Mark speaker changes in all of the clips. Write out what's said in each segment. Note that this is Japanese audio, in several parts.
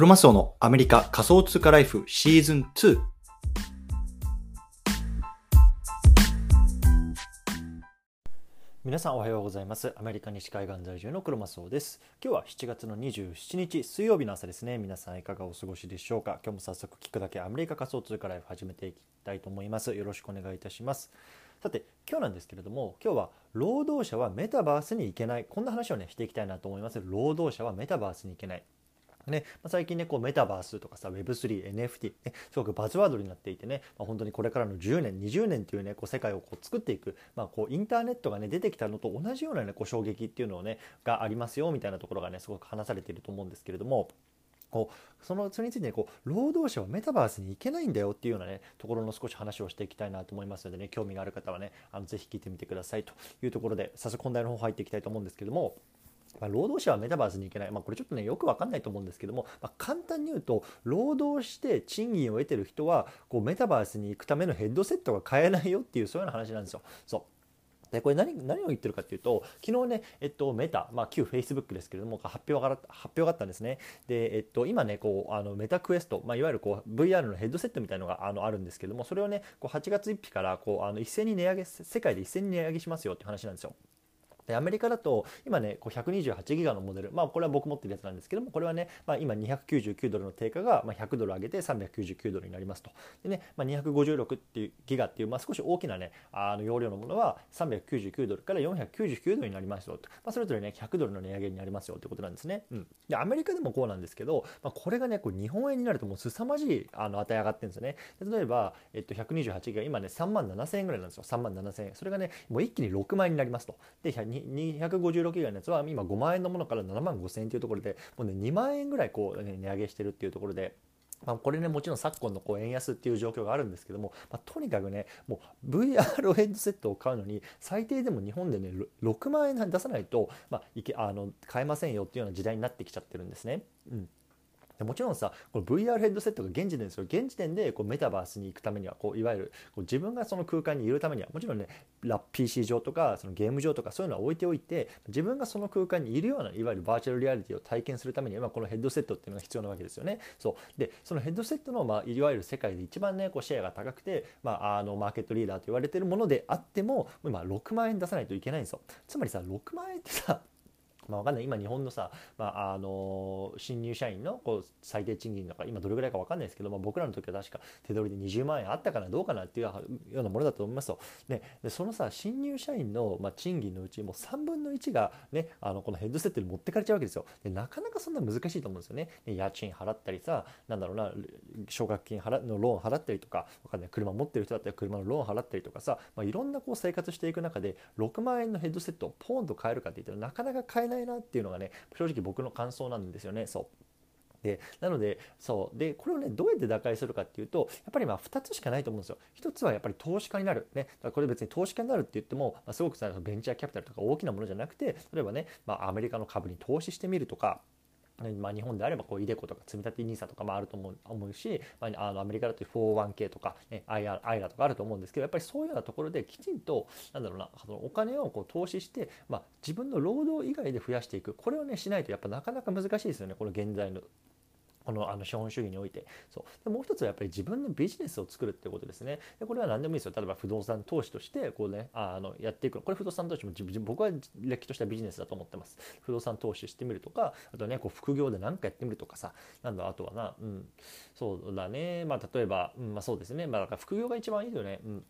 Speaker 1: クロマスオのアメリカ仮想通貨ライフシーズン2。皆さんおはようございます。アメリカ西海岸在住のクロマスオです。今日は7月の27日水曜日の朝ですね。皆さんいかがお過ごしでしょうか？今日も早速聞くだけアメリカ仮想通貨ライフ始めていきたいと思います。よろしくお願いいたします。さて今日なんですけれども今日は労働者はメタバースに行けないこんな話をねしていきたいなと思います労働者はメタバースに行けないね、最近ねこうメタバースとかさ Web3、NFT、ね、すごくバズワードになっていてね、まあ、本当にこれからの10年20年というねこう世界をこう作っていく、まあ、こうインターネットがね出てきたのと同じようなねこう衝撃っていうのをねがありますよみたいなところがねすごく話されていると思うんですけれども。こうそのそれについて、ね、こう労働者はメタバースに行けないんだよっていうような、ね、ところの少し話をしていきたいなと思いますのでね興味がある方はねあのぜひ聞いてみてくださいというところで早速本題の方入っていきたいと思うんですけどもま、労働者はメタバースに行けない、まあ、これちょっとねよく分かんないと思うんですけども、まあ、簡単に言うと労働して賃金を得てる人はこうメタバースに行くためのヘッドセットが買えないよっていうそういうような話なんですよ。そう。でこれ何何を言ってるかっていうと昨日ね、えっと、メタ、まあ、旧フェイスブックですけれども発表が発表があったんですね。で、えっと、今ねこうあのメタクエスト、まあ、いわゆるこう VR のヘッドセットみたいのがあのあるんですけどもそれをねこう8月1日からこうあの一斉に値上げ世界で一斉に値上げしますよって話なんですよ。アメリカだと今ねこう128ギガのモデル。まあこれは僕持ってるやつなんですけどもこれはね、まあ、今299ドルの定価がま100ドル上げて399ドルになりますと。でね、まあ、256っていうギガっていう、まあ、少し大きなねあの容量のものは399ドルから499ドルになりますよと、まあ、それぞれね100ドルの値上げになりますよということなんですね、うん、でアメリカでもこうなんですけど、まあ、これがねこう日本円になるともう凄まじいあの値上がってるんですよね。例えば、えっと、128ギガ今ね3万7000円ぐらいなんですよ。3万7000円。それがねもう一気に6万円になりますと。で256ギガのやつは今5万円のものから7万5千円というところでもうね2万円ぐらいこう、ね、値上げしてるっていうところで。まあ、これねもちろん昨今のこう円安っていう状況があるんですけども、まあ、とにかくねもう VR ヘッドセットを買うのに最低でも日本でね6万円出さないと、まあ、いけあの買えませんよっていうような時代になってきちゃってるんですね。うんでもちろんさこの VR ヘッドセットが現時点ですよ現時点でこうメタバースに行くためにはこういわゆるこう自分がその空間にいるためにはもちろんねラ PC 上とかそのゲーム上とかそういうのは置いておいて自分がその空間にいるようないわゆるバーチャルリアリティを体験するためにはこのヘッドセットっていうのが必要なわけですよね。そうでそのヘッドセットの、まあ、いわゆる世界で一番ねこうシェアが高くて、まあ、あのマーケットリーダーと言われてるものであっても今6万円出さないといけないんですよ。つまりさ6万円ってさまあ、わかんない。今日本のさ、まあ、あの新入社員のこう最低賃金とか今どれぐらいか分かんないですけど、まあ、僕らの時は確か手取りで20万円あったかなどうかなっていうようなものだと思いますと、ね、でそのさ新入社員の、まあ、賃金のうちもう3分の1が、ね、あのこのヘッドセットに持ってかれちゃうわけですよ。でなかなかそんな難しいと思うんですよね。家賃払ったりさなんだろうな奨学金払のローン払ったりとかわかんない。車持ってる人だったら車のローン払ったりとかさ、まあ、いろんなこう生活していく中で6万円のヘッドセットをポーンと買えるかって言ったらなかなか買えないなっていうのがね正直僕の感想なんですよね。そう。でなのでそう。でこれをねどうやって打開するかっていうとやっぱりまあ2つしかないと思うんですよ。1つはやっぱり投資家になる、ね。だから、これ別に投資家になるって言っても、まあ、すごくさベンチャーキャピタルとか大きなものじゃなくて例えばね、まあ、アメリカの株に投資してみるとかまあ、日本であればこうイデコとか積み立て NISA とかもあると思うし、まあ、あのアメリカだと 401k とか、ね、IRA とかあると思うんですけどやっぱりそういうようなところできちんとなんだろうなそのお金をこう投資して、まあ、自分の労働以外で増やしていく。これをねしないとやっぱなかなか難しいですよねこの現在のこのあの資本主義において。そう。でもう一つはやっぱり自分のビジネスを作るってことですね。でこれは何でもいいですよ。例えば不動産投資としてこうねあのやっていく。のこれ不動産投資も僕はれっきとしたビジネスだと思ってます。不動産投資してみるとかあとねこう副業で何かやってみるとかさ。なんだあとはなうん。そうだね。まあ例えば、うん、まあそうですね。まあだから副業が一番いいよね。うん。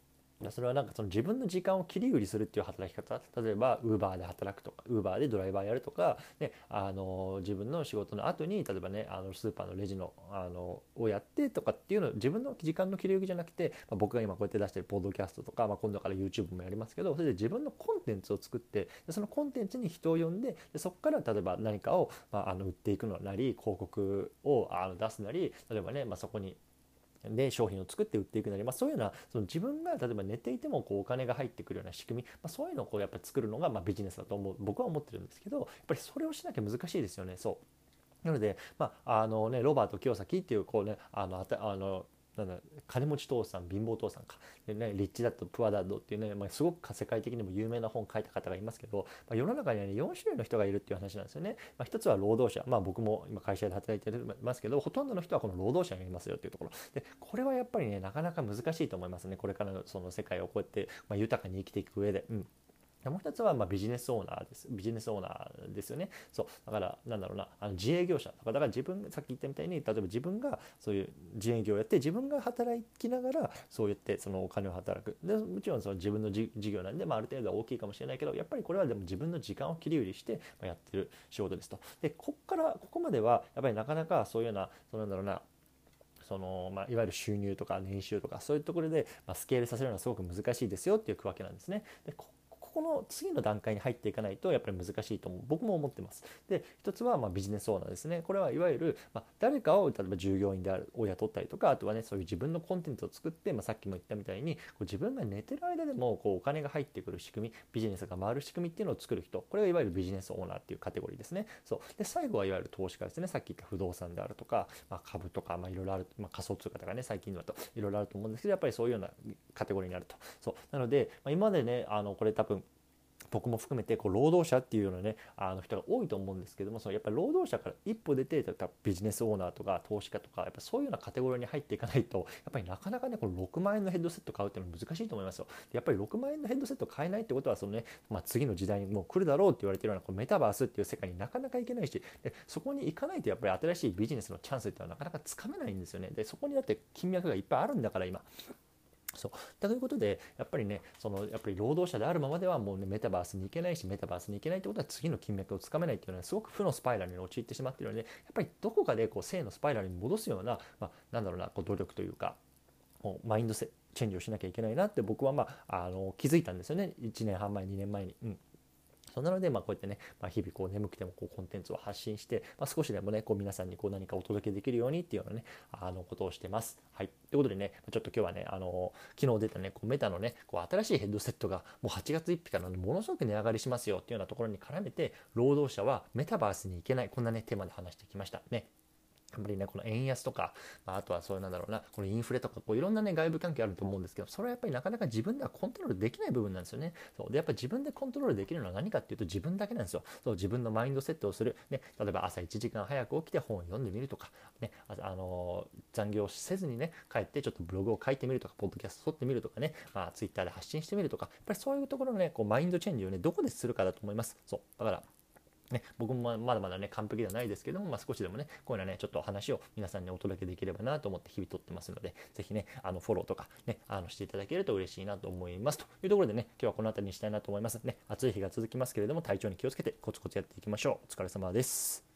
Speaker 1: それはなんかその自分の時間を切り売りするっていう働き方。例えばウーバーで働くとかウーバーでドライバーやるとか、ね、あの自分の仕事の後に例えばねあのスーパーのレジのあのをやってとかっていうの自分の時間の切り売りじゃなくて、まあ、僕が今こうやって出してるポッドキャストとか、まあ、今度から YouTube もやりますけどそれで自分のコンテンツを作ってでそのコンテンツに人を呼んででそこから例えば何かを、まあ、あの売っていくのなり広告をあの出すなり例えばね、まあ、そこにで商品を作って売っていくなり、まあ、そういうようなその自分が例えば寝ていてもこうお金が入ってくるような仕組み、まあ、そういうのをこうやっぱ作るのがまあビジネスだと思う僕は思ってるんですけどやっぱりそれをしなきゃ難しいですよねそう。なので、まああのね、ロバート清崎っていうこう、ね、あのあのなんだ金持ち父さん貧乏父さんか。で、ね、リッチダッドプアダッドっていうね、まあ、すごく世界的にも有名な本を書いた方がいますけど、まあ、世の中にはね4種類の人がいるっていう話なんですよね。まあ、一つは労働者、まあ、僕も今会社で働いてますけどほとんどの人はこの労働者にいますよっていうところ。でこれはやっぱりねなかなか難しいと思いますね。これからのその世界をこうやって、ま、豊かに生きていく上で。うん。もう一つはまビジネスオーナーです。ビジネスオーナーですよね。そう。だから、なんだろうな、あの自営業者とか、だから自分、さっき言ったみたいに、例えば自分がそういう自営業をやって、自分が働きながら、そうやってそのお金を働く。でもちろんその自分の事業なんで、まあ、ある程度は大きいかもしれないけど、やっぱりこれはでも自分の時間を切り売りしてやってる仕事ですと。で、こっから、ここまでは、やっぱりなかなかそういうような、そのなんだろうな、その、まあ、いわゆる収入とか年収とかそういうところで、まあ、スケールさせるのはすごく難しいですよっていうわけなんですね。でここの次の段階に入っていかないとやっぱり難しいと思う僕も思ってます。で一つはまビジネスオーナーですねこれはいわゆるま誰かを例えば従業員であるを雇ったりとかあとはねそういう自分のコンテンツを作って、まあ、さっきも言ったみたいにこう自分が寝てる間でもこうお金が入ってくる仕組みビジネスが回る仕組みっていうのを作る人これがいわゆるビジネスオーナーっていうカテゴリーですね。そうで最後はいわゆる投資家ですねさっき言った不動産であるとか、まあ、株とかいろいろある、まあ、仮想通貨とかね最近だといろいろあると思うんですけどやっぱりそういうようなカテゴリーになると。そうなので、まあ、今までねあのこれ多分僕も含めてこう労働者っていうようなねあの人が多いと思うんですけどもそのやっぱり労働者から一歩出てビジネスオーナーとか投資家とかやっぱそういうようなカテゴリーに入っていかないとやっぱりなかなかねこの6万円のヘッドセット買うっていうのは難しいと思いますよ。やっぱり6万円のヘッドセット買えないってことはそのね、まあ、次の時代にもう来るだろうって言われてるようなこのメタバースっていう世界になかなか行けないしでそこに行かないとやっぱり新しいビジネスのチャンスっていうのはなかなかつかめないんですよね。でそこにだって金脈がいっぱいあるんだから今。そう。ということでやっぱりねそのやっぱり労働者であるままではもうねメタバースに行けないしメタバースに行けないってことは次の金脈をつかめないっていうのはすごく負のスパイラルに陥ってしまってるのでやっぱりどこかでこう性のスパイラルに戻すような、まあ、なんだろうなこう努力というかもうマインドチェンジをしなきゃいけないなって僕はまああの気づいたんですよね。1年半前2年前に。うん。そうなので、まあ、こうやってね、まあ、日々こう眠くてもこうコンテンツを発信して、まあ、少しでもね、こう皆さんにこう何かお届けできるようにっていうようなね、あのことをしてます。はい。ということでね、ちょっと今日はね、あの昨日出たね、こうメタのね、こう新しいヘッドセットがもう8月1日からものすごく値上がりしますよっていうようなところに絡めて、労働者はメタバースに行けない、こんなね、テーマで話してきました。ね。やっぱりね、この円安とか、まあ、とはそういうなんだろうな、このインフレとか、こういろんなね、外部関係あると思うんですけど、それはやっぱりなかなか自分ではコントロールできない部分なんですよね。そうで、やっぱり自分でコントロールできるのは何かっていうと自分だけなんですよ。そう自分のマインドセットをする。ね、例えば朝1時間早く起きて本を読んでみるとか、ね、ああの残業せずにね、帰ってちょっとブログを書いてみるとか、ポッドキャスト撮ってみるとかね、まあ、ツイッターで発信してみるとか、やっぱりそういうところのね、こうマインドチェンジをね、どこでするかだと思います。そう。だから、ね、僕もまだまだね、完璧ではないですけども、まあ、少しでもね、こういうのはね、ちょっと話を皆さんにお届けできればなと思って日々撮ってますので、ぜひね、あの、フォローとかね、あの、していただけると嬉しいなと思います。というところでね、今日はこの辺りにしたいなと思います。ね、暑い日が続きますけれども、体調に気をつけてコツコツやっていきましょう。お疲れ様です。